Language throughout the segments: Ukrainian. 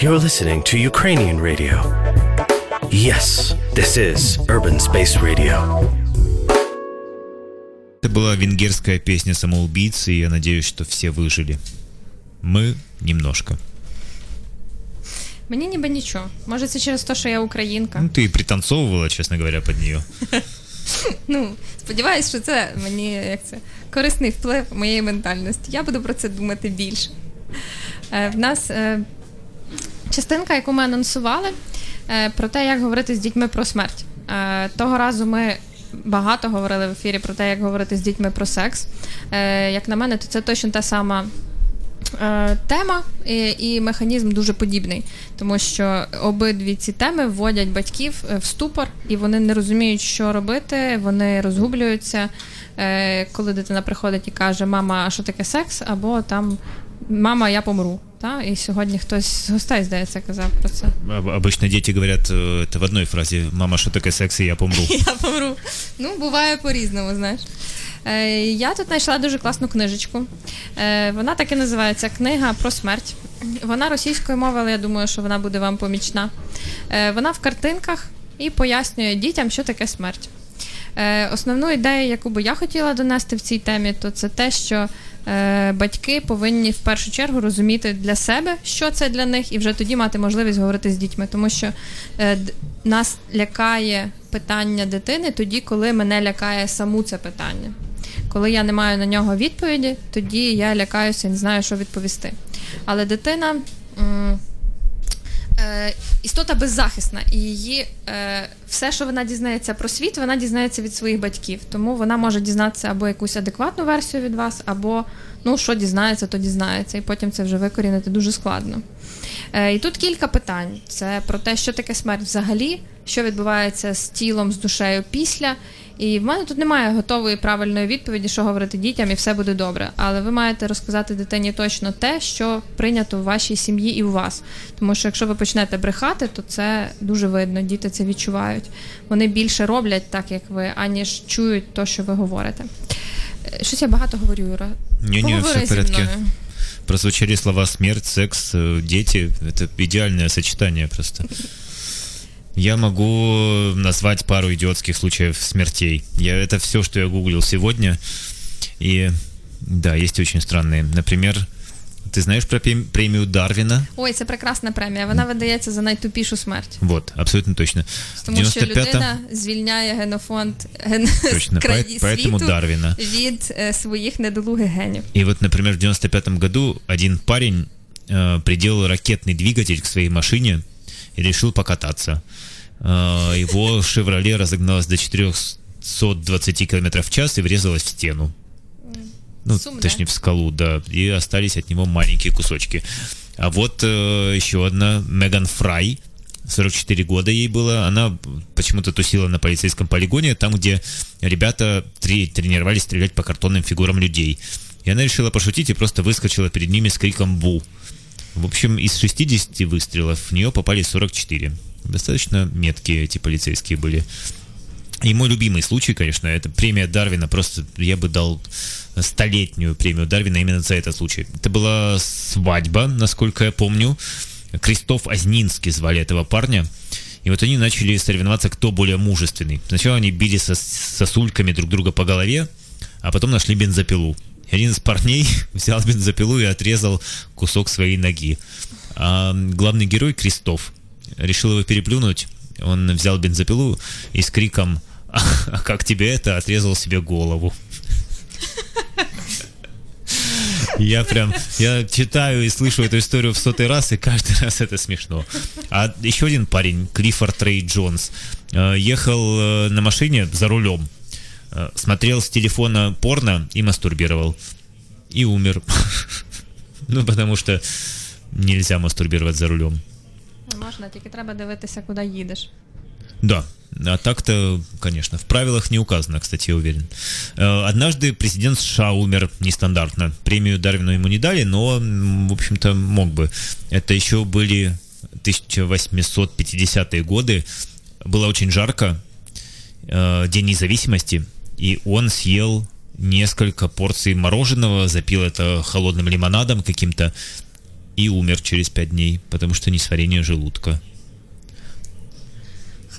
You're listening to Ukrainian radio. Yes, this is Urban Space Radio. Это была венгерская песня самоубийцы, и я надеюсь, что все выжили. Мы немножко. Мені ніби нічого. Може, це через те, що я українка. Ну, ты пританцовывала, честно говоря, под нее. Ну, сподіваюсь, що це мені як це корисний вплив моєї ментальності. Я буду про це думати більше. Е, в нас е, частинка, яку ми анонсували, е, про те, як говорити з дітьми про смерть. Е, того разу ми багато говорили в ефірі про те, як говорити з дітьми про секс. Е, як на мене, то це точно та сама. е, Тема і, і механізм дуже подібний, тому що обидві ці теми вводять батьків е, в ступор, і вони не розуміють, що робити. Вони розгублюються, е, коли дитина приходить і каже: Мама, а що таке секс? Або там Мама, я помру Та? І сьогодні хтось з гостей, здається, казав про це. Об- Обычно дети говорят э, это в одной фразе. «Мама, что такое секс, и я помру». Я помру. Ну, буває по-різному, знаєш. Е, я тут знайшла дуже класну книжечку. Е, вона так і називається Книга про смерть. Вона російською мовою, але я думаю, що вона буде вам помічна. Е, вона в картинках і пояснює дітям, що таке смерть. Е, основну ідею, яку би я хотіла донести в цій темі, то це те, що е, батьки повинні в першу чергу розуміти для себе, що це для них, і вже тоді мати можливість говорити з дітьми. Тому що е, нас лякає питання дитини тоді, коли мене лякає саму це питання. Коли я не маю на нього відповіді, тоді я лякаюся і не знаю, що відповісти. Але дитина. Істота беззахисна, і її е, все, що вона дізнається про світ, вона дізнається від своїх батьків. Тому вона може дізнатися або якусь адекватну версію від вас, або ну, що дізнається, то дізнається, і потім це вже викорінити дуже складно. Е, і тут кілька питань: це про те, що таке смерть взагалі, що відбувається з тілом, з душею після. І в мене тут немає готової правильної відповіді, що говорити дітям, і все буде добре. Але ви маєте розказати дитині точно те, що прийнято в вашій сім'ї і у вас. Тому що якщо ви почнете брехати, то це дуже видно. Діти це відчувають. Вони більше роблять так, як ви, аніж чують те, що ви говорите. Е, Щось я багато говорю, Юра. Не-не, Поговори все зі мною. Прозвучали слова смерть, секс, э, дети. Это идеальное сочетание просто. Я могу назвать пару идиотских случаев смертей. Я, это все, что я гуглил сегодня. И да, есть очень странные. Например, ты знаешь про пем- премию Дарвина? Ой, це прекрасна премія. Вона видається за найтупішу смерть. Вот, абсолютно точно. Тому В що 95-м людина звільняє генофонд ген... Точно, краї поэт- поэтому світу Дарвіна. від е, своїх недолугих генів. И вот, например, в 95 году один парень э, приделал ракетный двигатель к своей машине и решил покататься. Э, его «Шевроле» разогналась до 420 км в час и врезалась в стену. Ну, Сумно. точнее, в скалу, да. И остались от него маленькие кусочки. А вот э, еще одна, Меган Фрай, 44 года ей было. Она почему-то тусила на полицейском полигоне, там, где ребята тре- тренировались стрелять по картонным фигурам людей. И она решила пошутить и просто выскочила перед ними с криком «Бу!». В общем, из 60 выстрелов в нее попали 44. Достаточно меткие эти полицейские были. И мой любимый случай, конечно, это премия Дарвина. Просто я бы дал столетнюю премию Дарвина именно за этот случай. Это была свадьба, насколько я помню. Кристоф Азнинский звали этого парня. И вот они начали соревноваться, кто более мужественный. Сначала они били со сосульками друг друга по голове, а потом нашли бензопилу. И один из парней взял бензопилу и отрезал кусок своей ноги. А главный герой Кристоф решил его переплюнуть. Он взял бензопилу и с криком «А как тебе это?» отрезал себе голову. Я прям, я читаю и слышу эту историю в сотый раз, и каждый раз это смешно. А еще один парень, Клиффорд Рэй Джонс, э, ехал э, на машине за рулем, э, смотрел с телефона порно и мастурбировал. И умер. Ну, потому что нельзя мастурбировать за рулем. Можна, тільки треба дивитися, куди їдеш. Да. А так-то, конечно, в правилах не указано, кстати, я уверен. Э, Однажды президент США умер нестандартно. Премию Дарвину ему не дали, но, в общем-то, мог бы. Это еще были 1850-е годы. Было очень жарко. э, День независимости. И он съел несколько порций мороженого, запил это холодным лимонадом каким-то. и умер через пять дней, потому что несварение желудка.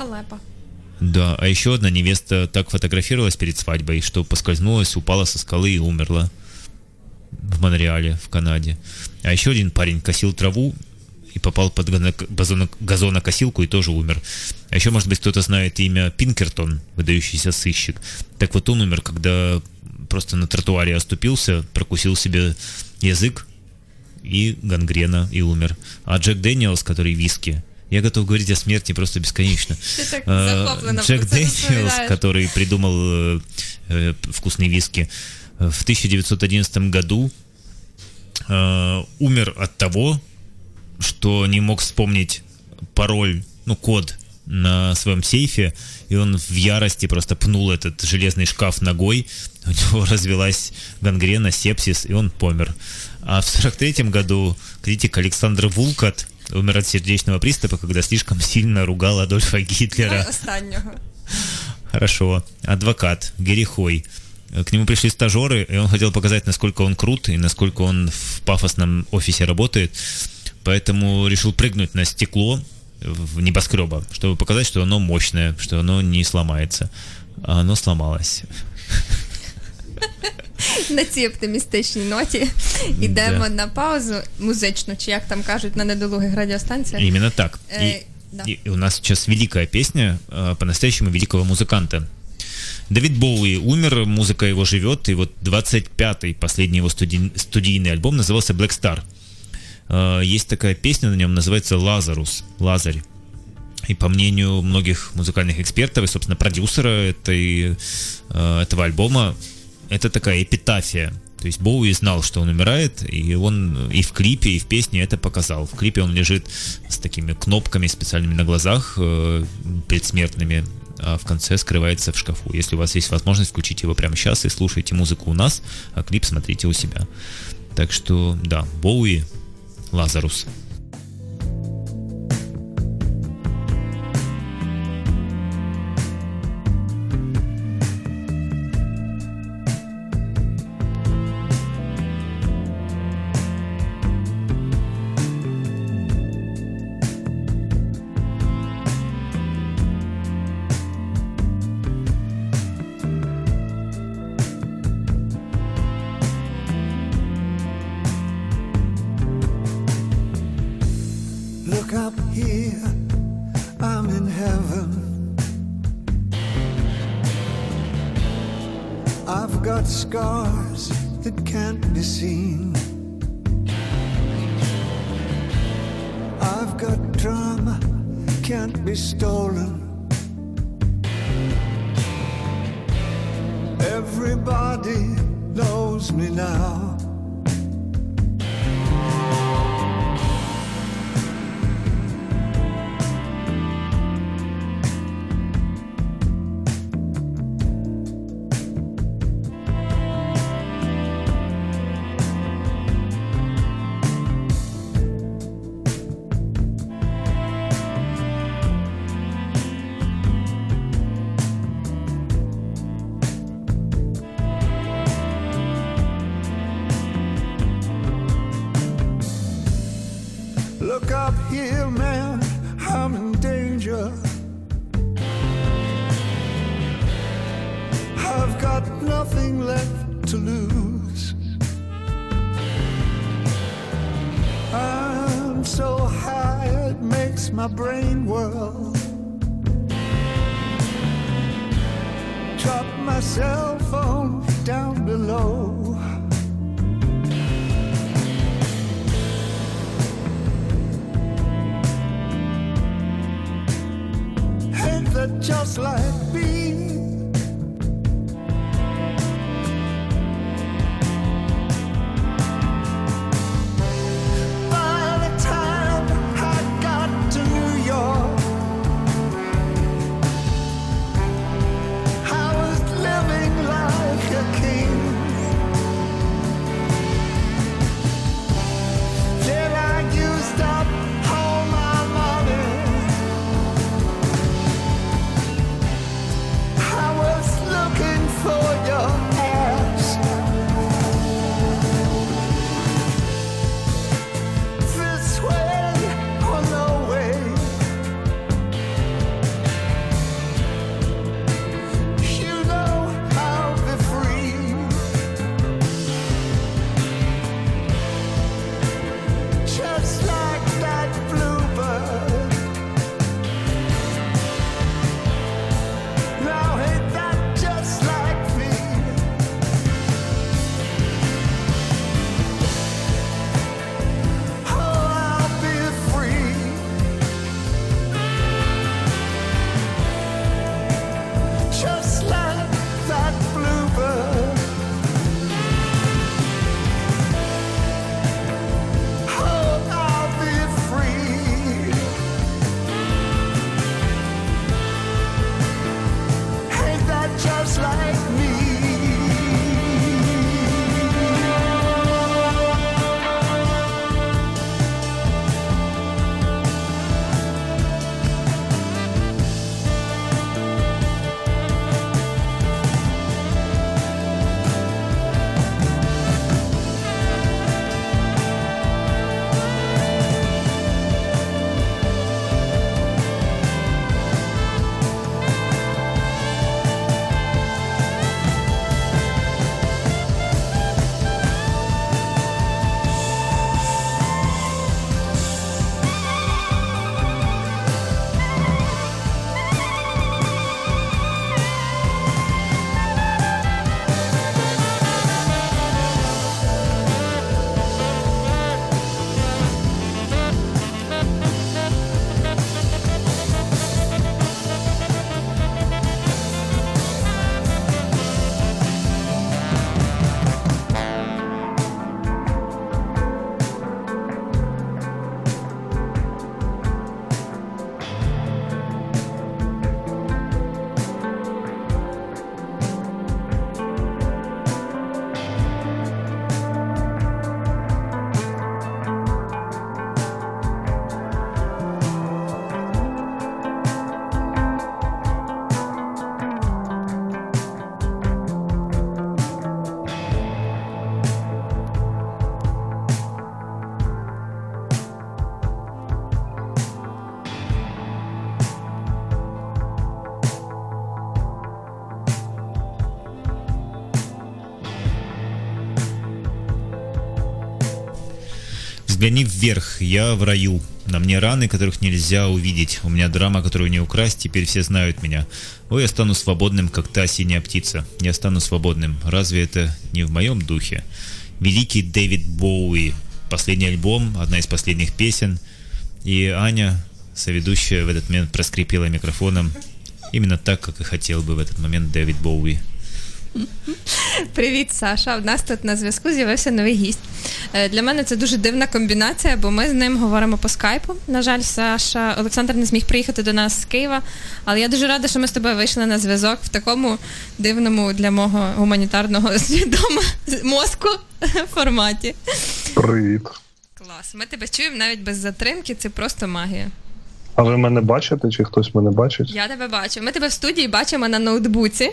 Халепа. Да, а еще одна невеста так фотографировалась перед свадьбой, что поскользнулась, упала со скалы и умерла в Монреале, в Канаде. А еще один парень косил траву и попал под газонокосилку и тоже умер. А еще, может быть, кто-то знает имя Пинкертон, выдающийся сыщик. Так вот он умер, когда просто на тротуаре оступился, прокусил себе язык, и гангрена, и умер. А Джек Дэниелс, который виски, я готов говорить о смерти просто бесконечно. А, Джек Дэниелс, который придумал э, э, вкусные виски, в 1911 году э, умер от того, что не мог вспомнить пароль, ну, код на своем сейфе, и он в ярости просто пнул этот железный шкаф ногой, у него развилась гангрена, сепсис, и он помер. А в 43 году критик Александр Вулкат умер от сердечного приступа, когда слишком сильно ругал Адольфа Гитлера. Останнього. Хорошо. Адвокат Герри Хой. К нему пришли стажеры, и он хотел показать, насколько он крут и насколько он в пафосном офисе работает. Поэтому решил прыгнуть на стекло в небоскреба, чтобы показать, что оно мощное, что оно не сломается. А оно сломалось. На цій оптимістичній ноті йдемо да. на паузу музичну, чи як там кажуть на недолугих радіостанціях. Именно так. Э, и, да. и у нас сейчас великая песня э, по-настоящему великого музыканта. Давид Боуи умер, музыка его живет, и вот 25-й, последний его студи- студийный альбом назывался Black Star. Э, есть такая песня на нем, называется «Лазарус», «Лазарь». И по мнению многих музыкальных экспертов и, собственно, продюсера этой, этого альбома, это такая эпитафия. То есть Боуи знал, что он умирает, и он и в клипе, и в песне это показал. В клипе он лежит с такими кнопками специальными на глазах, э, предсмертными, а в конце скрывается в шкафу. Если у вас есть возможность, включите его прямо сейчас и слушайте музыку у нас, а клип смотрите у себя. Так что, да, Боуи, Лазарус. Взгляни вверх, я в раю. На мне раны, которых нельзя увидеть. У меня драма, которую не украсть, теперь все знают меня. Ой, я стану свободным, как та синяя птица. Я стану свободным. Разве это не в моем духе? Великий Дэвид Боуи. Последний альбом, одна из последних песен. И Аня, соведущая, в этот момент проскрипела микрофоном. Именно так, как и хотел бы в этот момент Дэвид Боуи. Привіт, Саша. У нас тут на зв'язку з'явився новий гість. Е, для мене це дуже дивна комбінація, бо ми з ним говоримо по скайпу. На жаль, Саша Олександр не зміг приїхати до нас з Києва, але я дуже рада, що ми з тобою вийшли на зв'язок в такому дивному для мого гуманітарного свідома мозку форматі. Привіт. Клас. Ми тебе чуємо навіть без затримки, це просто магія. А ви мене бачите, чи хтось мене бачить? Я тебе бачу. Ми тебе в студії бачимо на ноутбуці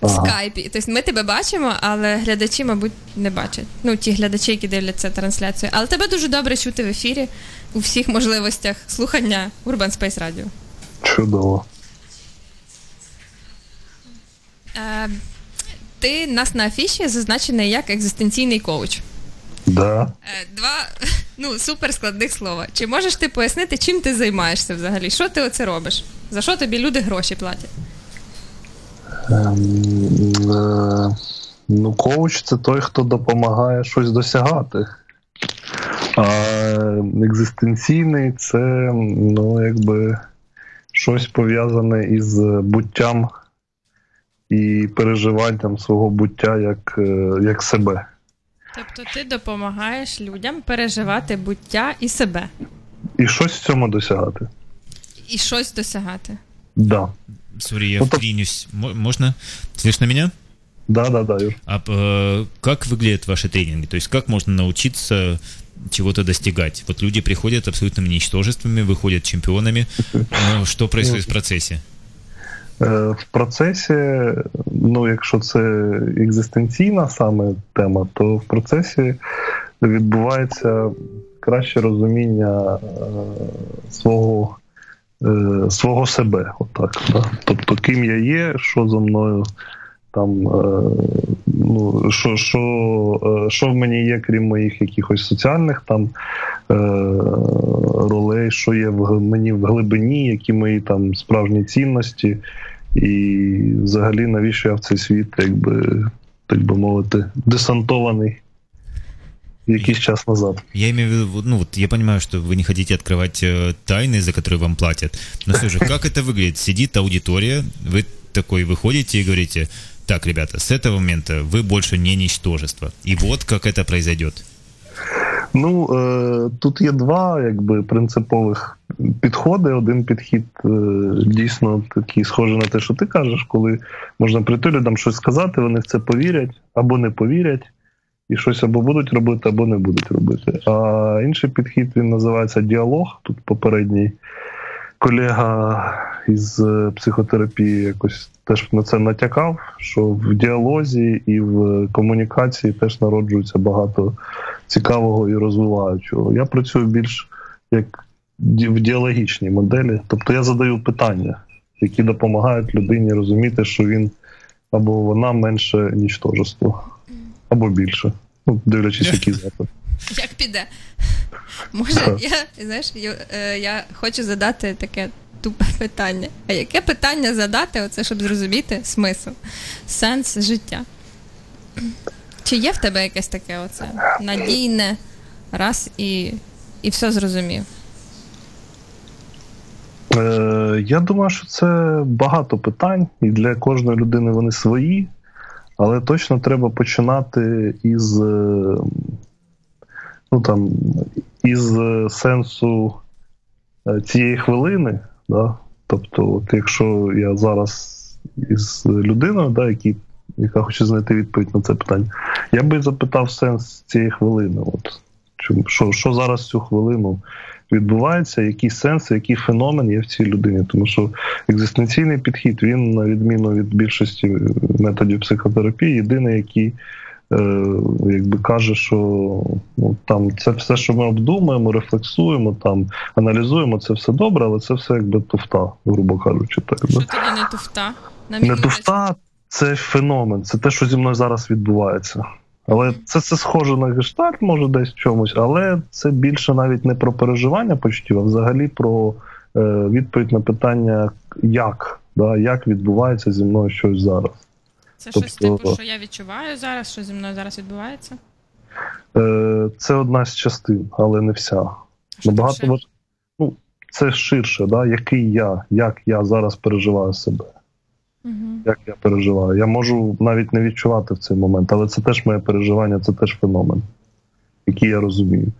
в Ага. скайпі. Тобто ми тебе бачимо, але глядачі, мабуть, не бачать. Ну, ті глядачі, які дивляться трансляцію. Але тебе дуже добре чути в ефірі у всіх можливостях слухання Urban Space Radio. Чудово. Е, ти нас на афіші зазначений як екзистенційний коуч. Да. Е, два ну, супер складних слова. Чи можеш ти пояснити, чим ти займаєшся взагалі? Що ти оце робиш? За що тобі люди гроші платять? Ем, е, ну, коуч це той, хто допомагає щось досягати. А екзистенційний це ну, якби щось пов'язане із буттям і переживанням свого буття як, е, як себе. Тобто ти допомагаєш людям переживати буття і себе, І щось в цьому досягати. і щось досягати. Да. Сори, я Ну, то- вклинюсь. Мо- Можно? Слышно меня? Да, да, да, Юр. А э, как выглядят ваши тренинги? То есть как можно научиться чего-то достигать? Вот люди приходят абсолютными ничтожествами, выходят чемпионами. Но что происходит в процессе? Е, В процесі, ну, якщо це екзистенційна саме тема, то в процесі відбувається краще розуміння е, свого, е, свого себе. Отак, да? Тобто, ким я є, що зо мною Там, е, ну, що, що, е, що в мені є, крім моїх якихось соціальних там е, ролей, що є в г- мені в глибині, які мої там справжні цінності, і взагалі навіщо я в цей світ, якби так би мовити, десантований якийсь час назад. Я имею в виду, вот, ну вот я понимаю, что вы не хотите открывать э, тайны, за которые вам платят. Но все же, как это выглядит? Сидит аудитория, вы такой выходите и говорите, так, ребята, с этого момента вы больше не ничтожество. И вот как это произойдет. Ну е, тут є два якби принципових підходи. Один підхід е, дійсно такий схожий на те, що ти кажеш, коли можна прийти людям щось сказати, вони в це повірять або не повірять, і щось або будуть робити, або не будуть робити. А інший підхід він називається діалог. Тут попередній колега із е, психотерапії якось теж на це натякав, що в діалозі і в комунікації теж народжується багато цікавого і розвиваючого. Я працюю більш як в діалогічній моделі. Тобто я задаю питання, які допомагають людині розуміти, що він або вона менше нічтожество, або більше. Ну, дивлячись, який запит. Як піде? Може, я знаєш, я, е, я хочу задати таке тупе питання. А яке питання задати, оце, щоб зрозуміти смисл, сенс життя? Чи є в тебе якесь таке оце надійне, раз і, і все зрозумів? Е, я думаю, що це багато питань, і для кожної людини вони свої, але точно треба починати із, е, ну, там, із е, сенсу е, цієї хвилини. Да? Тобто, от якщо я зараз із людиною, да, які, яка хоче знайти відповідь на це питання, я би запитав сенс цієї хвилини. От, що, що зараз цю хвилину відбувається, який сенс, який феномен є в цій людині. Тому що екзистенційний підхід, він, на відміну від більшості методів психотерапії, єдиний, який якби каже, що ну, там це все, що ми обдумуємо, рефлексуємо, там аналізуємо, це все добре, але це все якби туфта, грубо кажучи. Так, Що да? тоді не туфта? На Не туфта, це феномен, це те, що зі мною зараз відбувається. Але це це схоже на гештальт, може десь в чомусь, але це більше навіть не про переживання почуттів, а взагалі про е, відповідь на питання, як да, як відбувається зі мною щось зараз. Це тобто, щось типу, що я відчуваю зараз, що зі мною зараз відбувається? Е, Це одна з частин, але не вся. Набагато важ... ну, Це ширше, да, який я, як я зараз переживаю себе. Угу. Як я переживаю. Я можу навіть не відчувати в цей момент, але це теж моє переживання, це теж феномен, який я розумію.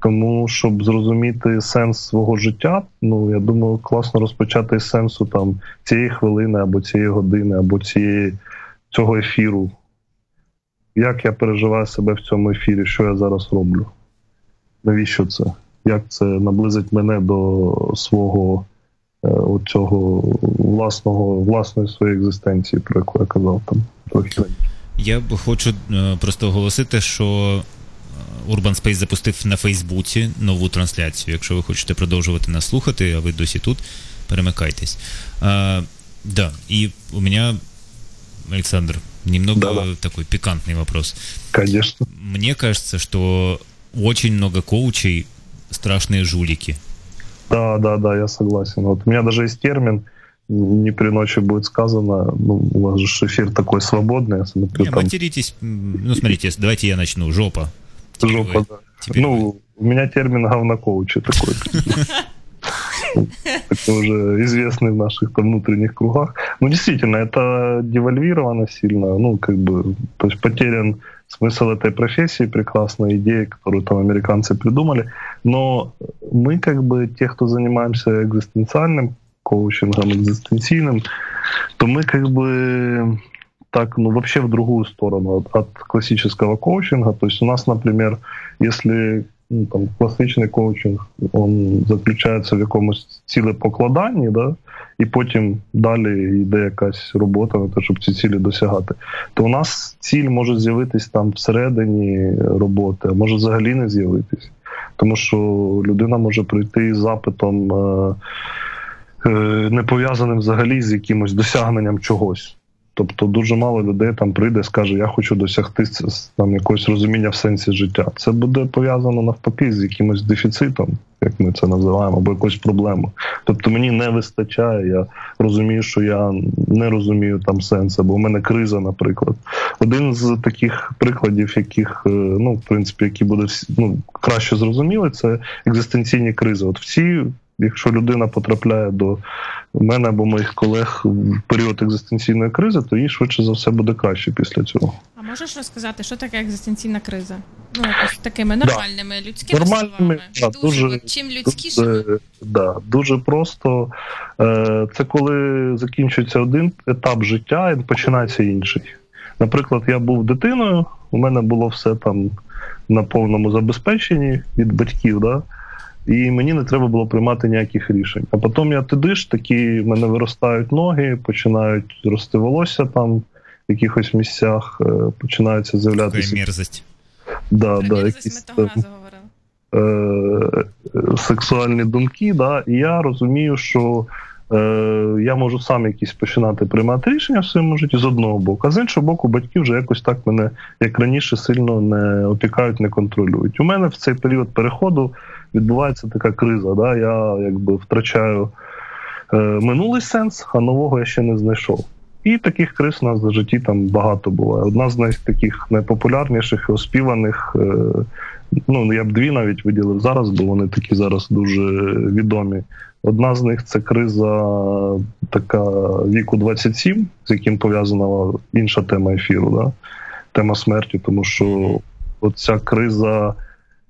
Тому, щоб зрозуміти сенс свого життя, ну я думаю, класно розпочати з сенсу там цієї хвилини, або цієї години, або цієї цього ефіру. Як я переживаю себе в цьому ефірі, що я зараз роблю? Навіщо це? Як це наблизить мене до свого е, цього власного, власної своєї екзистенції, про яку я казав там трохи. Я хочу е, просто оголосити, що Urban Space запустив на Фейсбуці нову трансляцію. Якщо ви хочете продовжувати нас слухати, а ви досі тут, перемикайтесь. А, да, и у меня, Александр, немного Да-да. такой пикантный вопрос. Конечно. Мне кажется, что очень много коучей страшные жулики. Да, да, да, я согласен. Вот у меня даже есть термин, не при ночи будет сказано, ну, у вас же эфир такой свободный, я смотрю, не, там... материтесь, ну, смотрите, давайте я начну, жопа. Жопа, вы, да. Теперь ну, вы. у меня термин говнокоучи такой. Это уже известный в наших там внутренних кругах. Ну, действительно, это девальвировано сильно. Ну, как бы, то есть потерян смысл этой профессии, прекрасная идея, которую там американцы придумали. Но мы, как бы, те, кто занимаемся экзистенциальным коучингом, экзистенцийным, то мы, как бы, так, ну, вообще в другую сторону от, от классического коучинга. То есть у нас, например, если ну, там, класичний коучинг он заключається в якомусь цілепокладанні, да, і потім далі йде якась робота на те, щоб ці цілі досягати. То у нас ціль може з'явитись там всередині роботи, а може взагалі не з'явитись. Тому що людина може прийти з запитом, е, е, не пов'язаним взагалі з якимось досягненням чогось. Тобто дуже мало людей там прийде, скаже, я хочу досягти там якогось розуміння в сенсі життя. Це буде пов'язано навпаки з якимось дефіцитом, як ми це називаємо, або якоюсь проблемою. Тобто мені не вистачає, я розумію, що я не розумію там сенс, або у мене криза, наприклад. Один з таких прикладів, яких е, ну в принципі, які буде ну, краще зрозуміли, це екзистенційні кризи. От всі Якщо людина потрапляє до мене або моїх колег в період екзистенційної кризи, то їй швидше за все буде краще після цього. А можеш розказати, що таке екзистенційна криза? Ну, якось такими нормальними да. людськими Нормальними, словами. Да, дуже, дуже, чим людськіше? Дуже, да, дуже просто. Е, це коли закінчується один етап життя і починається інший. Наприклад, я був дитиною, у мене було все там на повному забезпеченні від батьків. Да? І мені не треба було приймати ніяких рішень. А потім я тидиш, такі в мене виростають ноги, починають рости волосся там в якихось місцях, е, починаються з'являтися. мерзость. Да, да, якісь, е, е, Сексуальні думки, да, і я розумію, що е, я можу сам якісь починати приймати рішення в своєму житті з одного боку, а з іншого боку, батьки вже якось так мене, як раніше, сильно не опікають, не контролюють. У мене в цей період переходу відбувається така криза. Да? Я якби втрачаю е, минулий сенс, а нового я ще не знайшов. І таких криз у нас в житті там багато буває. Одна з них таких найпопулярніших і оспіваних. Е, ну я б дві навіть виділив зараз, бо вони такі зараз дуже відомі. Одна з них це криза така віку 27, з яким пов'язана інша тема ефіру, да? тема смерті, тому що оця криза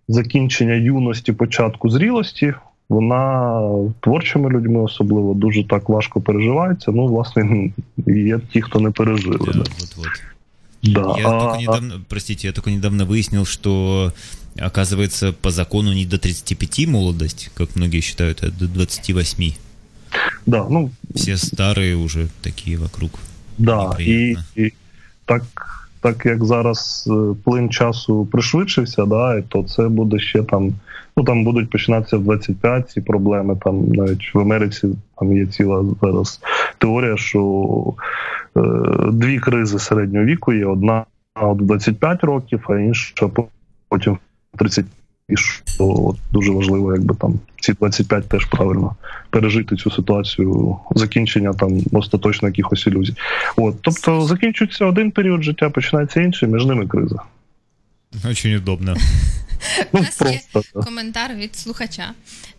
закінчення юності, початку зрілості, вона творчими людьми особливо дуже так важко переживається. Ну, власне, є ті, хто не пережили. Да, да. Вот, вот. Да. Я а, только недавно, простите, я только недавно выяснил, что оказывается по закону не до 35 молодость, как многие считают, а до 28. Да, ну все старые уже такие вокруг. Да, и, и так так як зараз е, плин часу пришвидшився, да, то це буде ще там. Ну там будуть починатися в 25 ці проблеми. Там навіть в Америці там є ціла зараз теорія, що е, дві кризи середнього віку є. Одна от 25 років, а інша потім 30 і що от дуже важливо, якби там ці 25 теж правильно пережити цю ситуацію закінчення там остаточно якихось ілюзій. От, тобто закінчується один період життя, починається інший, між ними криза. Очень удобно. У нас є коментар від слухача.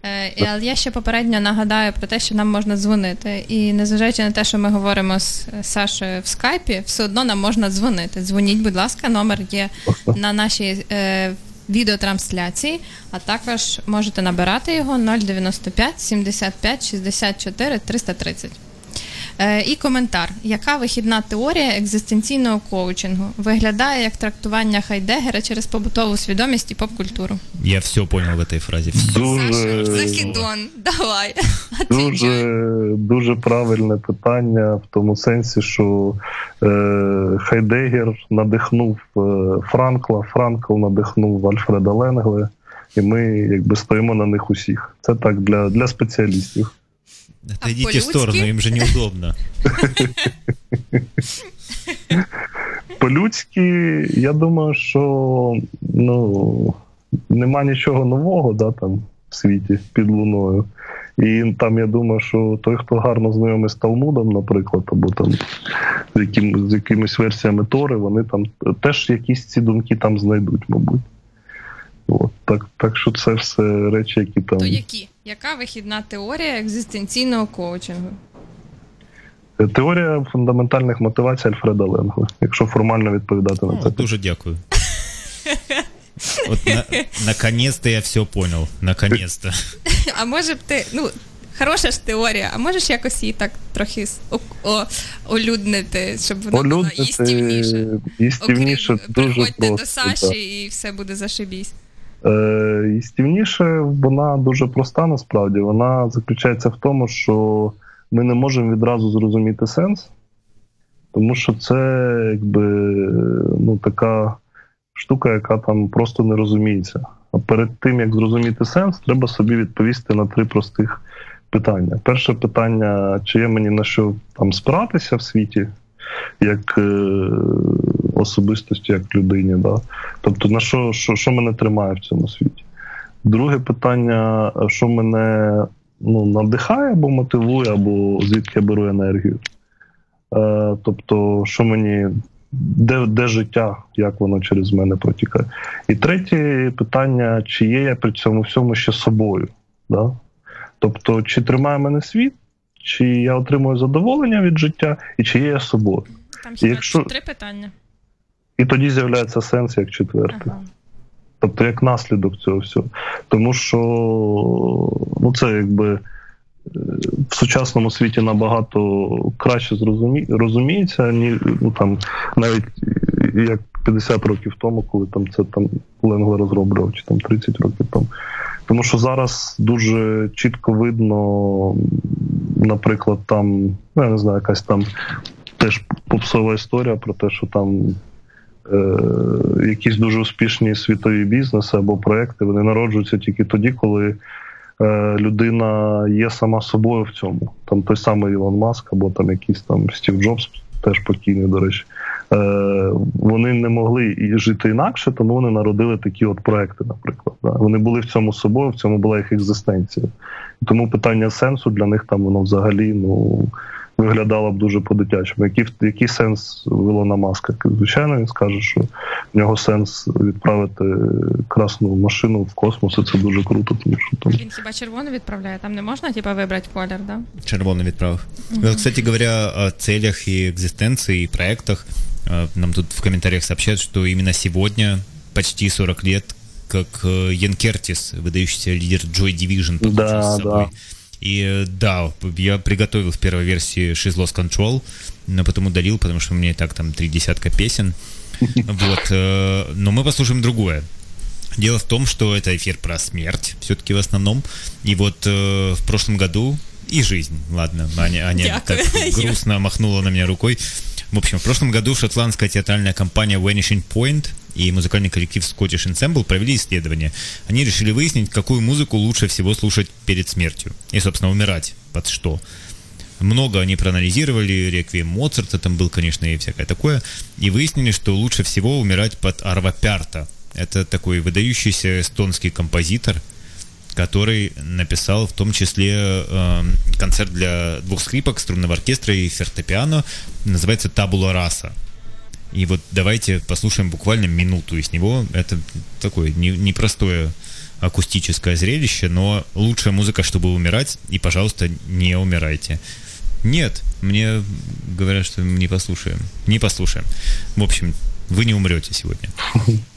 Е, але я ще попередньо нагадаю про те, що нам можна дзвонити. І незважаючи на те, що ми говоримо з Сашою в скайпі, все одно нам можна дзвонити. Дзвоніть, будь ласка, номер є на нашій е, відеотрансляції, а також можете набирати його 095 75 64 330. Е, І коментар. Яка вихідна теорія екзистенційного коучингу виглядає як трактування Хайдегера через побутову свідомість і поп-культуру? Я все понял в этой фразі. Дуже, Саша, закидон, давай. Дуже, дуже правильне питання в тому сенсі, що е, Хайдегер надихнув е, Франкла, Франкл надихнув Альфреда Ленгле, і ми якби стоїмо на них усіх. Це так для, для спеціалістів. Отойдите в сторону, їм же неудобно. По-людськи, я думаю, що ну, нема нічого нового да, там, в світі під луною. І там я думаю, що той, хто гарно знайомий з Талмудом, наприклад, або там з яким, з якимись версіями Тори, вони там теж якісь ці думки там знайдуть, мабуть. От, так, так що це все речі, які там. То які? Яка вихідна теорія екзистенційного коучингу? Теорія фундаментальних мотивацій Альфреда Ленгла, якщо формально відповідати на це. Дуже дякую. От на, наконец-то я все понял. Наконец-то. А може б ти, ну, хороша ж теорія, а можеш якось її так трохи о, о, олюднити, щоб вона була істівніше. Істівніше, Окрім, дуже приходьте просто, до Саші так. і все буде зашибісь. Е, Істівніше, вона дуже проста насправді. Вона заключається в тому, що ми не можемо відразу зрозуміти сенс, тому що це якби ну, така штука, яка там просто не розуміється. А перед тим, як зрозуміти сенс, треба собі відповісти на три простих питання. Перше питання: чи є мені на що там спиратися в світі, як е, особистості, як людині. Да? Тобто, на що, що, що мене тримає в цьому світі? Друге питання: що мене ну, надихає або мотивує, або звідки я беру енергію. Е, тобто, що мені. Де, де життя, як воно через мене протікає? І третє питання: чи є я при цьому всьому ще собою? Да? Тобто, чи тримає мене світ, чи я отримую задоволення від життя, і чи є я собою? Там хіба Якщо- три питання. І тоді з'являється сенс як четверте. Ага. Тобто як наслідок цього всього. Тому що ну, це якби е, в сучасному світі набагато краще зрозумі... розуміється, ні, ну, там, навіть е, як 50 років тому, коли там це там Ленгле розроблював, чи там 30 років тому. Тому що зараз дуже чітко видно, наприклад, там, ну я не знаю, якась там теж попсова історія про те, що там якісь дуже успішні світові бізнеси або проекти вони народжуються тільки тоді, коли е, людина є сама собою в цьому. Там той самий Ілон Маск, або там якийсь там Стів Джобс, теж покійний, до речі. Е, вони не могли і жити інакше, тому вони народили такі от проекти, наприклад. Да. Вони були в цьому собою, в цьому була їх екзистенція. Тому питання сенсу для них там воно взагалі ну, виглядало б дуже по-дитячому. Який, який сенс в Ілона Маска? Звичайно, він скаже, що в нього сенс відправити красну машину в космос, і це дуже круто, тому що там. Він хіба червону відправляє? Там не можна типа, вибрати колір, да? Червоно відправив. Вот, Кстати говоря, о целях и экзистенции, и проектах, э, нам тут в комментариях сообщают, что именно сегодня, почти 40 лет, как э, Йен Кертис, выдающийся лидер Joy Division, покончил Да, с собой. да. И э, да, я приготовил в первой версии She's Lost Control, но потом удалил, потому что у меня и так там три десятка песен. Вот, э, но мы послушаем другое. Дело в том, что это эфир про смерть, все-таки в основном. И вот э, в прошлом году и жизнь, ладно, Аня, Аня так грустно махнула на меня рукой. В общем, в прошлом году шотландская театральная компания Vanishing Point и музыкальный коллектив Scottish Ensemble провели исследование. Они решили выяснить, какую музыку лучше всего слушать перед смертью. И, собственно, умирать под что. много они проанализировали, реквием Моцарта там был, конечно, и всякое такое, и выяснили, что лучше всего умирать под Арва Пярта. Это такой выдающийся эстонский композитор, который написал в том числе э, концерт для двух скрипок, струнного оркестра и фортепиано, называется «Табула раса». И вот давайте послушаем буквально минуту из него. Это такое непростое акустическое зрелище, но лучшая музыка, чтобы умирать, и, пожалуйста, не умирайте. Нет, мне говорят, что не послушаем. Не послушаем. В общем, вы не умрете сегодня.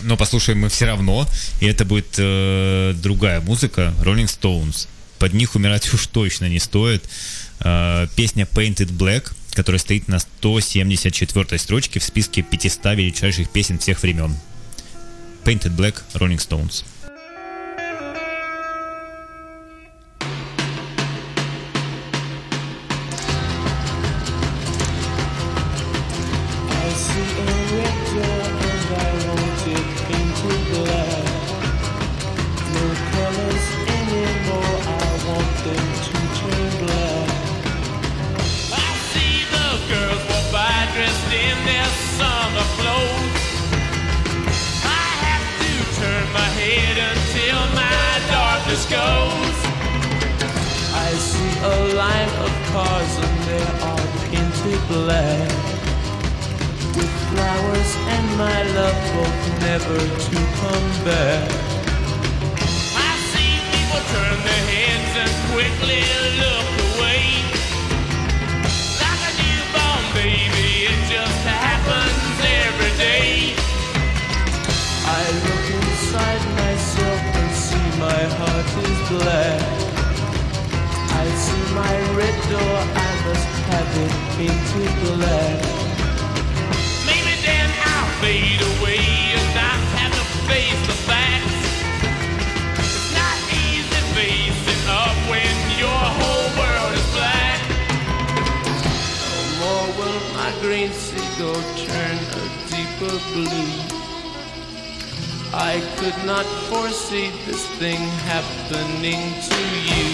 Но послушаем мы все равно, и это будет э, другая музыка, Rolling Stones. Под них умирать уж точно не стоит. Э, песня Painted Black, которая стоит на 174 строчке в списке 500 величайших песен всех времен. Painted Black, Rolling Stones. black With flowers and my love hope never to come back. I see people turn their heads and quickly look away. Like a newborn baby, it just happens every day. I look inside myself and see my heart is black I see my red door, I must have it Maybe then I'll fade away and not have to face the facts. It's not easy facing up when your whole world is black. No more will my green turn a deeper blue. I could not foresee this thing happening to you.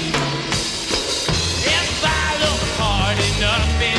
If I look hard enough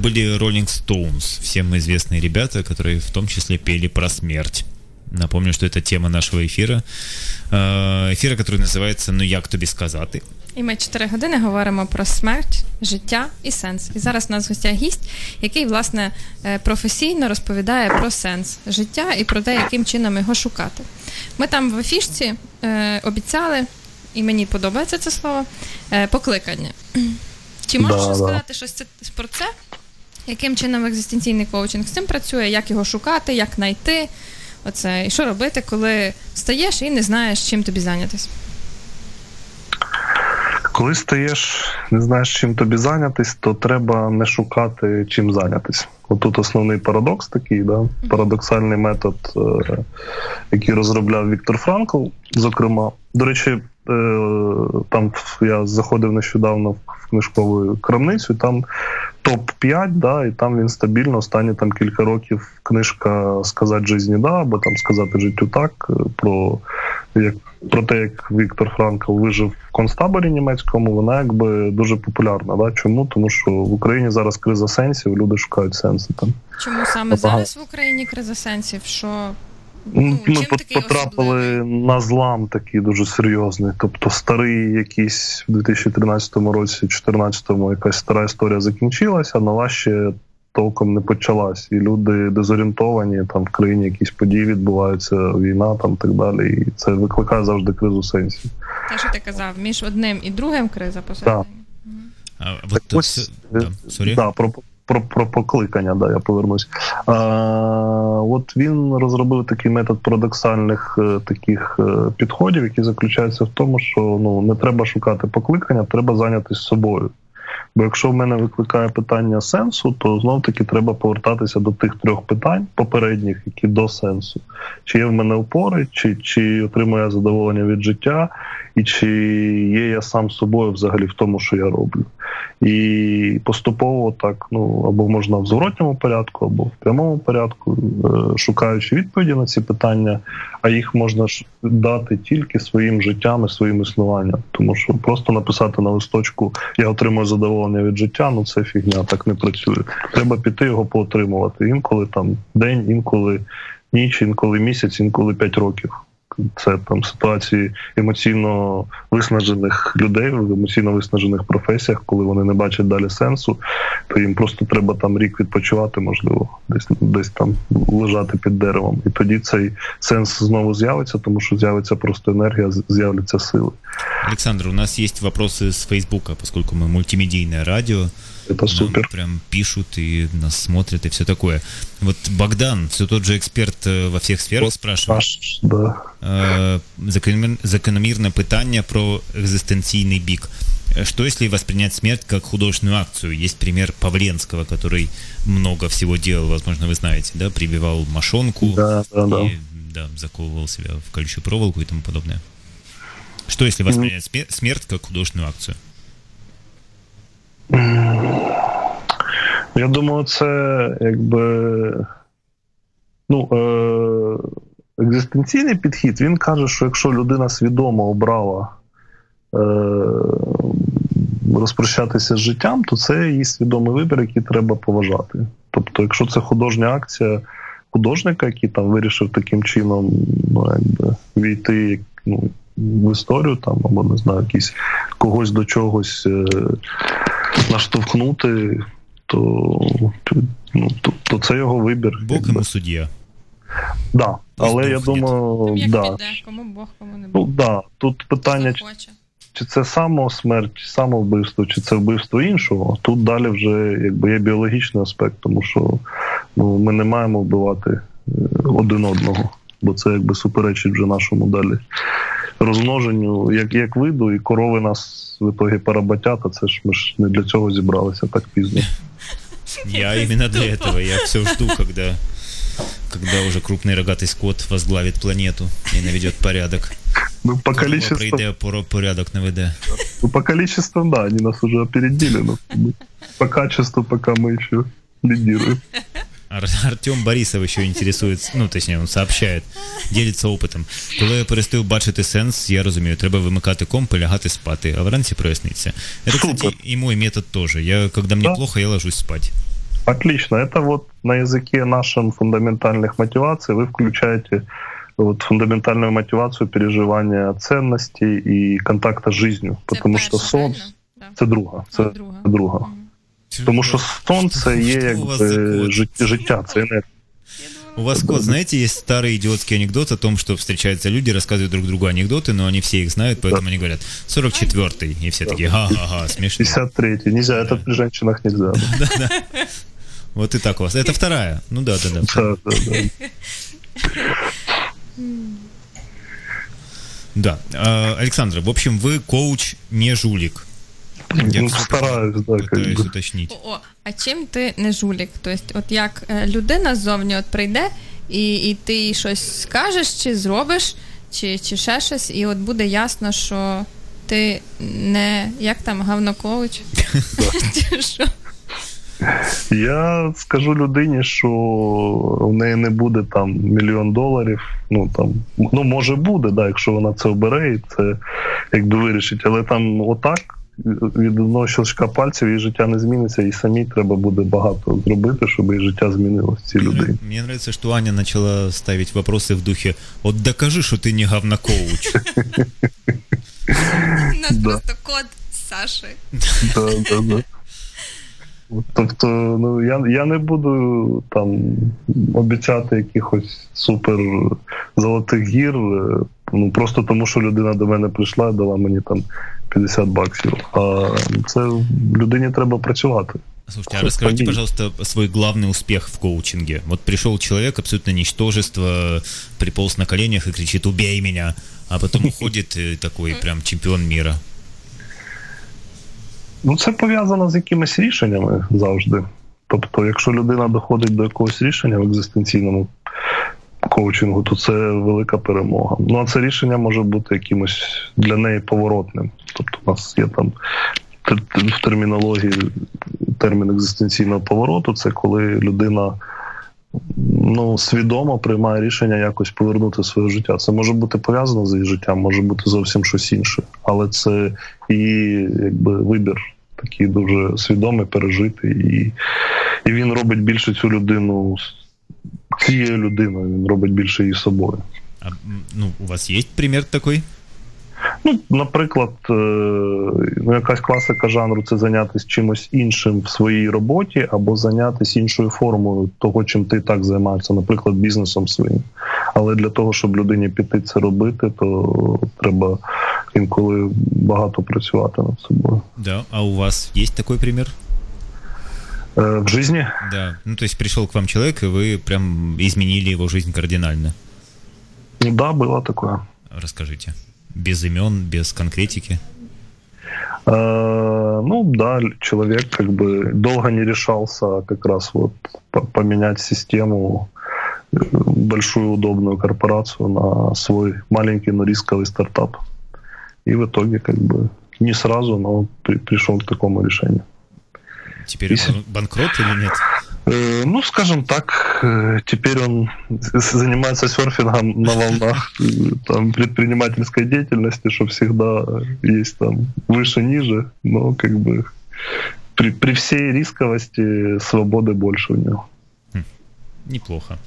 были Rolling Stones, всем известные ребята, которые в том числе пели про смерть. Напомню, что это тема нашого ефіра. Ефіра, який називається Ну як тобі сказати. І ми 4 години говоримо про смерть, життя і сенс. І зараз у нас в гостях гість, який, власне, е, професійно розповідає про сенс життя і про те, яким чином його шукати. Ми там в афішці е, обіцяли, і мені подобається це слово, е, покликання. Чи можеш да, сказати да. щось про це? Яким чином екзистенційний коучинг з цим працює, як його шукати, як знайти, оце, і що робити, коли стаєш і не знаєш, чим тобі зайнятися. Коли стаєш, не знаєш, чим тобі зайнятись, то треба не шукати, чим зайнятись. Отут основний парадокс такий, да? парадоксальний метод, е, який розробляв Віктор Франкл. Зокрема, до речі, там я заходив нещодавно в книжкову крамницю, там топ-5, да, і там він стабільно останні там кілька років книжка Сказати житті да, або там сказати життю так про як про те, як Віктор Франкл вижив в концтаборі німецькому, вона якби дуже популярна. Да? Чому? Тому що в Україні зараз криза сенсів, люди шукають сенси там. Чому саме Ага. зараз в Україні криза сенсів? Що ну, Ми потрапили особливий? на злам такий дуже серйозний. Тобто, старий якийсь в 2013 році, 2014 якась стара історія закінчилася, а нова ще толком не почалась, і люди дезорієнтовані, там в країні якісь події відбуваються, війна там так далі. І це викликає завжди кризу сенсів. Те, що ти казав, між одним і другим криза посередині. А, вот так ось, да, да, про, про про покликання, да, я повернусь. А, От він розробив такий метод парадоксальних е, таких е, підходів, які заключаються в тому, що ну не треба шукати покликання, треба зайнятися собою. Бо якщо в мене викликає питання сенсу, то знов таки треба повертатися до тих трьох питань попередніх, які до сенсу. Чи є в мене опори, чи чи отримую я задоволення від життя, і чи є я сам собою взагалі в тому, що я роблю. І поступово так, ну або можна в зворотньому порядку, або в прямому порядку, е, шукаючи відповіді на ці питання, а їх можна ж дати тільки своїм життям і своїм існуванням. Тому що просто написати на листочку Я отримую задоволення від життя, ну це фігня, так не працює. Треба піти його поотримувати. Інколи там день, інколи ніч, інколи місяць, інколи п'ять років це там ситуації емоційно виснажених людей в емоційно виснажених професіях, коли вони не бачать далі сенсу, то їм просто треба там рік відпочивати, можливо, десь десь там лежати під деревом. І тоді цей сенс знову з'явиться, тому що з'явиться просто енергія, з'являться сили. Олександр, у нас є вопроси з Фейсбука, поскольку ми мультимедійне радіо. Это супер. Нам прям пишут и нас смотрят и все такое. Вот Богдан, все тот же эксперт э, во всех сферах, вот спрашивает. Да. Э, закономерное питание про экзистенційный бик. Что если воспринять смерть как художественную акцию? Есть пример Павленского, который много всего делал, возможно, вы знаете, да, прибивал мошонку да, да, да. и да, заковывал себя в колючую проволоку и тому подобное. Что если воспринять смерть как художественную акцию? Я думаю, це якби ну, е, екзистенційний підхід, він каже, що якщо людина свідомо обрала е, розпрощатися з життям, то це її свідомий вибір, який треба поважати. Тобто, якщо це художня акція художника, який там вирішив таким чином ну, якби, війти ну, в історію там, або не знаю, якісь когось до чогось е, наштовхнути, то ну, то, то це його вибір. Бог йому суддя. Да, але я думаю, як да. піде, кому Бог, кому не Бог. Ну, да, Тут питання, чи, чи це самосмерть, чи самовбивство, чи це вбивство іншого. Тут далі вже якби є біологічний аспект, тому що ну, ми не маємо вбивати е, один одного, бо це якби суперечить вже нашому далі розмноженню як як виду, і корови нас в итоге поработят, а це ж ми ж не для цього зібралися так пізно. Я именно для этого. Я все жду, когда, когда уже крупный рогатый скот возглавит планету и наведет порядок. Ну, по количеству... Прийде порядок наведе. Ну, по количеству, да, они нас уже опередили, но по качеству пока мы еще лидируем. Артем Борисов еще интересуется, ну точніше, він сообщает, ділиться опитом. Коли я перестаю бачити сенс, я розумію, треба вимикати комп і лягати спати, а вранці проясниться. Это, кстати, и мой метод тоже. Я, когда мне да. плохо, я ложусь спать. Отлично. Это вот на языке нашем фундаментальных мотиваций вы включаете вот фундаментальную мотивацию переживания ценностей и контакта с жизнью. Потому что сон да. це друга. Це, друга. Тому що сонце є якби життя, це енергія. У вас код, знаете, есть старый идиотский анекдот о том, что встречаются люди, рассказывают друг другу анекдоты, но они все их знают, поэтому да. они говорят 44-й, и все такие, ага-ага, смешно. 53-й, нельзя, это при женщинах нельзя. Да, да. Вот и так у вас. Это вторая. Ну да, да, да. Да, да, да. Да. Александр, в общем, вы коуч, не жулик. Я ну, стараюсь, да, пытаюсь бы. уточнить. О, а чим ти не жулік? Тобто, от як людина ззовні от прийде, і і ти їй щось скажеш чи зробиш, чи, чи ще щось, і от буде ясно, що ти не як там що? Я скажу людині, що в неї не буде там мільйон доларів. Ну там ну може буде, да, якщо вона це обере, і це якби вирішить. Але там отак від одного щелчка пальців її життя не зміниться, і самій треба буде багато зробити, щоб її життя змінилося цій людині. Мне нравится, что Аня начала ставить вопросы в духе «Вот докажи, что ты не говнокоуч». У нас просто код Саші. Да, да, да. Тобто, ну я, я не буду там обіцяти якихось супер золотих гір. е, Ну просто тому, що людина до мене прийшла і дала мені там 50 баксів. А це людині треба працювати. Слушайте, а расскажите, пожалуйста, свой главный успех в коучинге. Вот пришел человек, абсолютно ничтожество, приполз на коленях и кричит «убей меня», а потом уходит э, такой прям чемпион мира. Ну, це пов'язано з якимись рішеннями завжди. Тобто, якщо людина доходить до якогось рішення в екзистенційному коучингу, то це велика перемога. Ну а це рішення може бути якимось для неї поворотним. Тобто, у нас є там в термінології термін екзистенційного повороту, це коли людина ну, свідомо приймає рішення якось повернути своє життя. Це може бути пов'язано з її життям, може бути зовсім щось інше. Але це її якби вибір такий дуже свідомий, пережитий, і, і він робить більше цю людину цією людиною, він робить більше її собою. А, ну, у вас есть пример такой? Ну, наприклад, е, ну, якась класика жанру це зайнятися чимось іншим в своїй роботі, або зайнятися іншою формою того, чим ти так займаєшся, наприклад, бізнесом своїм. Але для того, щоб людині піти це робити, то треба інколи багато працювати над собою. Да. А у вас есть такой пример? Е, В житті Да. Ну, то есть пришел к вам человек, и вы прям изменили его жизнь кардинально. да, було таке. Расскажите. Без имен, без конкретики. Э, ну да, человек как бы долго не решался как раз вот по- поменять систему э, большую удобную корпорацию на свой маленький, но рисковый стартап. И в итоге как бы не сразу, но при- пришел к такому решению. Теперь Если- он банкрот или нет? Э, Ну, скажем так, э, теперь он занимается серфингом на волнах э, там, предпринимательской деятельности, что всегда есть там выше-ниже, но как бы при, при всей рисковости свободы больше у него. Неплохо.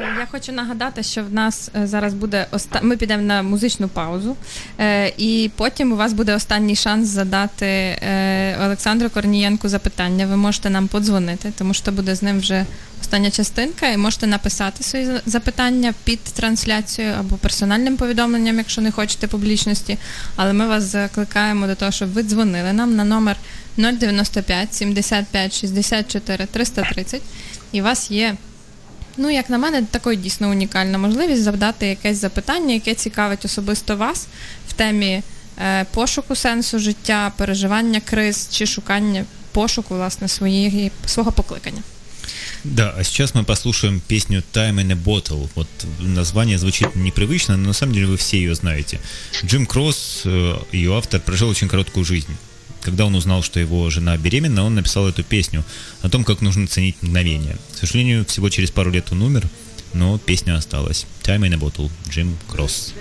Е, Я хочу нагадати, що в нас е, зараз буде оста... ми підемо на музичну паузу, е, і потім у вас буде останній шанс задати Олександру Корнієнку запитання. Ви можете нам подзвонити, тому що буде з ним вже остання частинка, і можете написати свої запитання під трансляцією або персональним повідомленням, якщо не хочете публічності. Але ми вас закликаємо до того, щоб ви дзвонили нам на номер 095 75 64 330, і у вас є Ну, як на мене, такою дійсно унікальна можливість завдати якесь запитання, яке цікавить особисто вас в темі е, пошуку сенсу життя, переживання криз чи шукання пошуку власне своєї свого покликання. Да, а сейчас мы послушаем песню Time in a Bottle. Вот название звучит непривычно, но на самом деле вы все ее знаете. Джим Кросс, э, ее автор, прожил очень короткую жизнь. Когда он узнал, что его жена беременна, он написал эту песню о том, как нужно ценить мгновение. К сожалению, всего через пару лет он умер, но песня осталась. Time in a Bottle, Джим Кросс.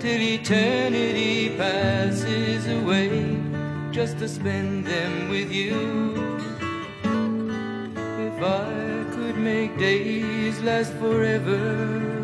Till eternity passes away, just to spend them with you. If I could make days last forever,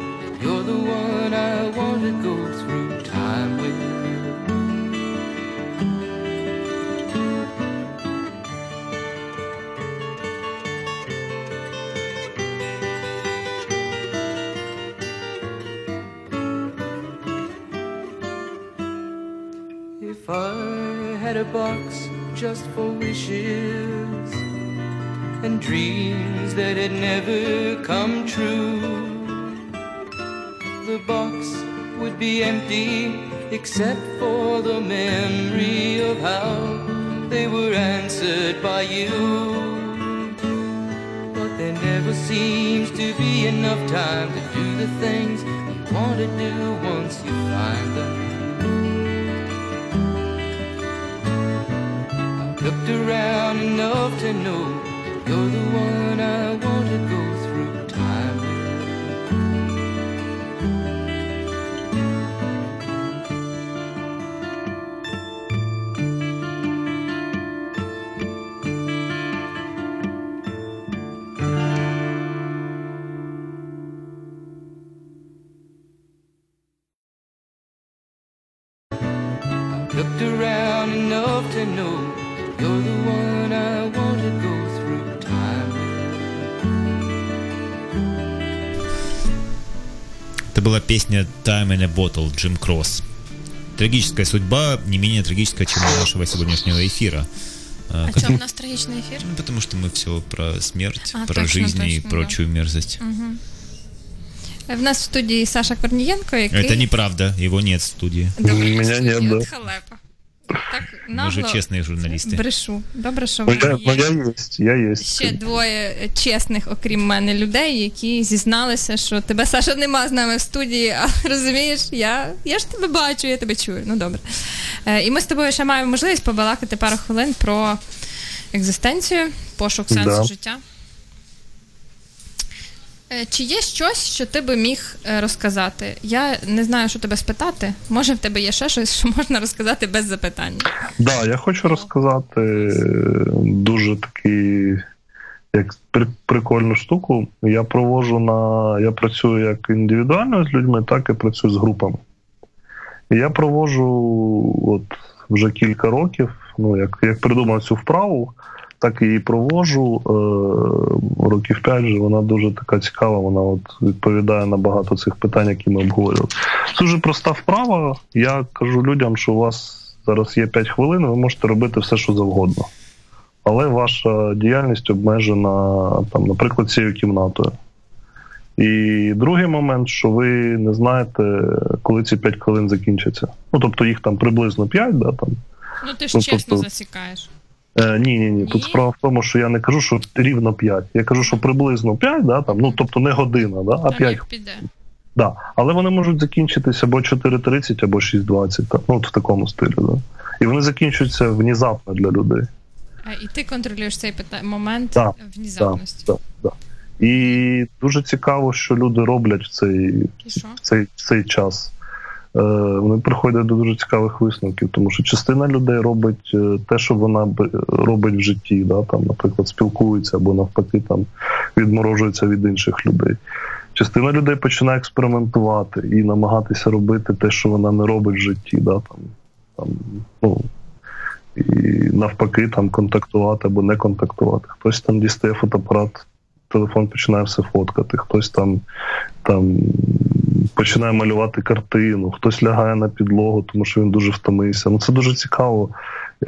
you're the one I want to go through time with. If I had a box just for wishes and dreams that had never come true the box would be empty except for the memory of how they were answered by you. But there never seems to be enough time to do the things you want to do once you find them. I've looked around enough to know you're the one I want to go песня Time in a Bottle Джим Кросс. Трагическая судьба, не менее трагическая, чем у нашего сегодняшнего эфира. А, А как- чому у нас трагічний ефір? Ну, потому что мы все про смерть, А, про точно, жизнь и точно, прочую мерзость. В нас в студії Саша Корнієнко, який Это неправда, его нет в студии. Добре, Мене в студії, нет, да. от халепа. Так Мы же нагло честные журналисты. брешу. Добре, що Ну, в я, мене ну, є я есть, я есть. ще двоє чесних, окрім мене, людей, які зізналися, що тебе Саша нема з нами в студії, а розумієш, я, я ж тебе бачу, я тебе чую. Ну добре. Е, і ми з тобою ще маємо можливість побалакати пару хвилин про екзистенцію, пошук сенсу Да. життя. Е, Чи є щось, що ти би міг е, розказати? Я не знаю, що тебе спитати. Може, в тебе є ще щось, що можна розказати без запитання. Да, я хочу розказати е, дуже такий, як прикольну штуку. Я провожу на. Я працюю як індивідуально з людьми, так і працюю з групами. І я провожу от вже кілька років, ну, як, як придумав цю вправу, так її провожу. Е, років 5 вже вона дуже така цікава, вона от відповідає на багато цих питань, які ми обговорювали. Це дуже проста вправа. Я кажу людям, що у вас зараз є 5 хвилин, ви можете робити все, що завгодно. Але ваша діяльність обмежена, там, наприклад, цією кімнатою. І другий момент, що ви не знаєте, коли ці 5 хвилин закінчаться. Ну, тобто їх там приблизно 5, да, там. Ну, ти ж Ну, чесно тобто- засікаєш. Е, ні, ні, ні. Тут справа в тому, що я не кажу, що рівно 5. Я кажу, що приблизно 5, да, там, ну, тобто не година, да, а Там 5 піде. Да. Але вони можуть закінчитися або 4.30, або 6.20, так, ну, от в такому стилі. Да. І вони закінчуються внезапно для людей. А, і ти контролюєш цей пита- момент Так, внезапності. Да, да. І дуже цікаво, що люди роблять в цей, І що? в цей, в цей час. Е, вони приходять до дуже цікавих висновків, тому що частина людей робить е, те, що вона робить в житті, да, там, наприклад, спілкується або навпаки там, відморожується від інших людей. Частина людей починає експериментувати і намагатися робити те, що вона не робить в житті. Да, там, там, ну, і навпаки там контактувати або не контактувати. Хтось там дістає фотоапарат, телефон починає все фоткати, хтось там, там починає малювати картину, хтось лягає на підлогу, тому що він дуже втомився. Ну це дуже цікаво.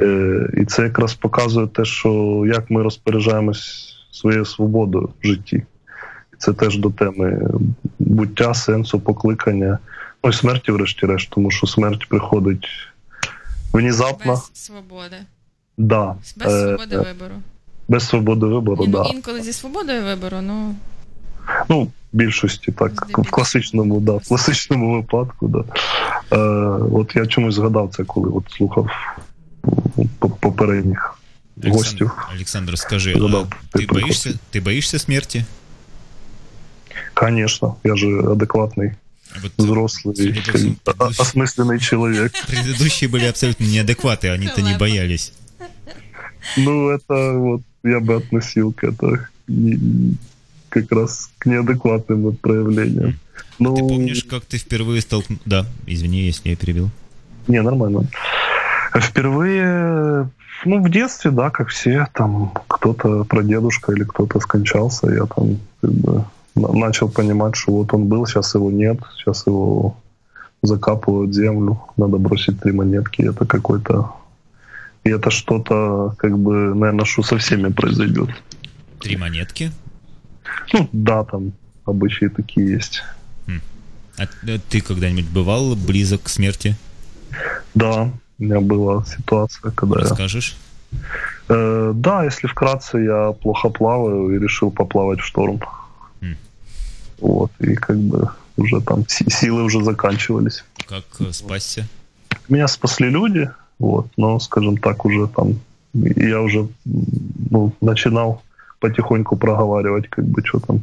Е, і це якраз показує те, що як ми розпоряджаємось своєю свободою в житті. І це теж до теми буття, сенсу, покликання. Ну і смерті, врешті-решт, тому що смерть приходить внезапно. Без свободи. Да. Без Е, свободи е, вибору. без свободи вибору, Ні, ну, да. інколи зі свободою вибору, ну Ну, більшості, так, Здебільшого. в класичному, да, в класичному випадку, да. Е, от я чомусь згадав це, коли от слухав м, по- попередніх гостів. Александр, Александр, скажи, Ну да, а ты ты только- боишься, ты боишься смерти? Конечно, я же адекватний, Вот, взрослий, судя по всему, а- предыдущие, осмислений чоловік. предыдущие были абсолютно неадекваты, они-то не Лепо. боялись. Ну, это вот я бы относил к это не- как раз к неадекватным проявлениям. Ну, Ты помнишь, как ты впервые столкнулся... Да, извини, если я перебил. Не, нормально. Впервые, ну, в детстве, да, как все, там кто-то прадедушка или кто-то скончался, я там как бы на- начал понимать, что вот он был, сейчас его нет, сейчас его закапывают землю, надо бросить три монетки. Это какой-то... И это что-то, как бы, наверное, что со всеми произойдет. Три монетки? Ну, да, там обычаи такие есть. А э, ты когда-нибудь бывал близок к смерти? Да, у меня была ситуация, когда Расскажешь? я... Э, да, если вкратце, я плохо плаваю и решил поплавать в шторм. М. Вот, и как бы уже там си- силы уже заканчивались. Как э, спасся? Меня спасли люди, вот, но, скажем так, уже там я уже ну, начинал потихоньку проговаривать, как бы, что там,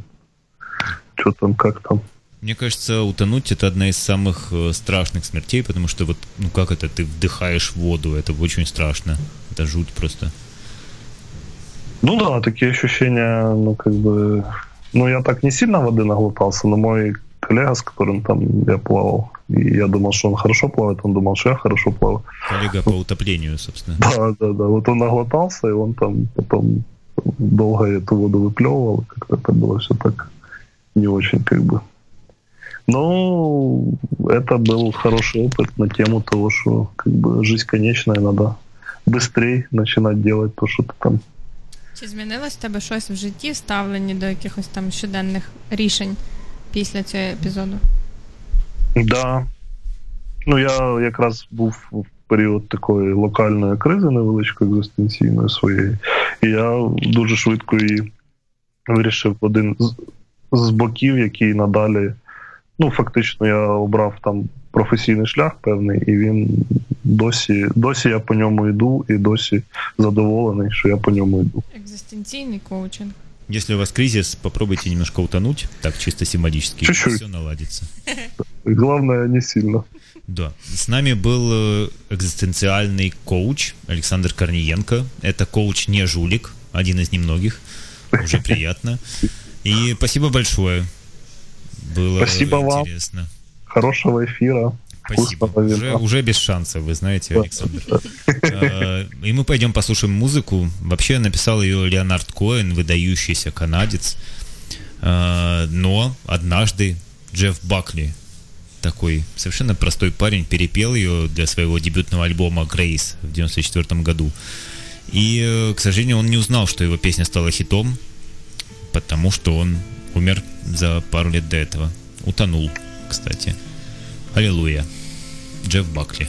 что там, как там. Мне кажется, утонуть это одна из самых э, страшных смертей, потому что вот, ну как это, ты вдыхаешь воду, это очень страшно. Это жуть просто. Ну да, такие ощущения, ну как бы... Ну я так не сильно воды наглотался, но мой коллега, с которым там я плавал, и я думал, что он хорошо плавает, он думал, что я хорошо плаваю. Коллега по утоплению, собственно. Да, да, да. Вот он наглотался, и он там потом долго эту воду выплевывал. Как-то это было все так не очень как бы. Но это был хороший опыт на тему того, что как бы жизнь конечная, надо быстрее начинать делать то, что ты там Чи змінилось в тебе щось в житті, ставлені до якихось там щоденних рішень після цього епізоду? Да. Ну, я якраз був в період такої локальної кризи невеличкої екзистенційної своєї. І я дуже швидко її вирішив в один з, з боків, який надалі. Ну, фактично, я обрав там професійний шлях певний, і він досі, досі я по ньому йду, і досі задоволений, що я по ньому йду. Екзистенційний коучинг. Если у вас кризис, попробуйте немножко утонуть, так чисто символически, и Чуть-чуть. все наладится. І Головне, не сильно. Да. С нами был э, экзистенциальный коуч Александр Корниенко. Это коуч не жулик, один из немногих. Уже приятно. И спасибо большое. Было Спасибо вам. интересно. Хорошого ефіра. Спасибо. Вкусного Уже, уже без шансов, вы знаете, Александр. Э, И мы пойдем послушаем музыку. Вообще написал ее Леонард Коэн, выдающийся канадец. Э, Но однажды Джефф Бакли, такой совершенно простой парень, перепел ее для своего дебютного альбома «Грейс» в 94 году. И, э, к сожалению, он не узнал, что его песня стала хитом, потому что он умер за пару лет до этого. Утонул, кстати. Аллилуйя. Джефф Бакли.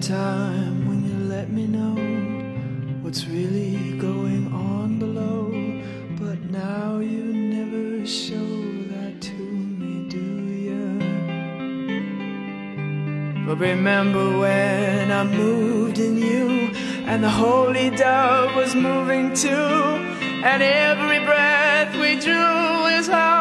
Time when you let me know what's really going on below, but now you never show that to me, do you? But remember when I moved in you, and the holy dove was moving too, and every breath we drew is hallelujah,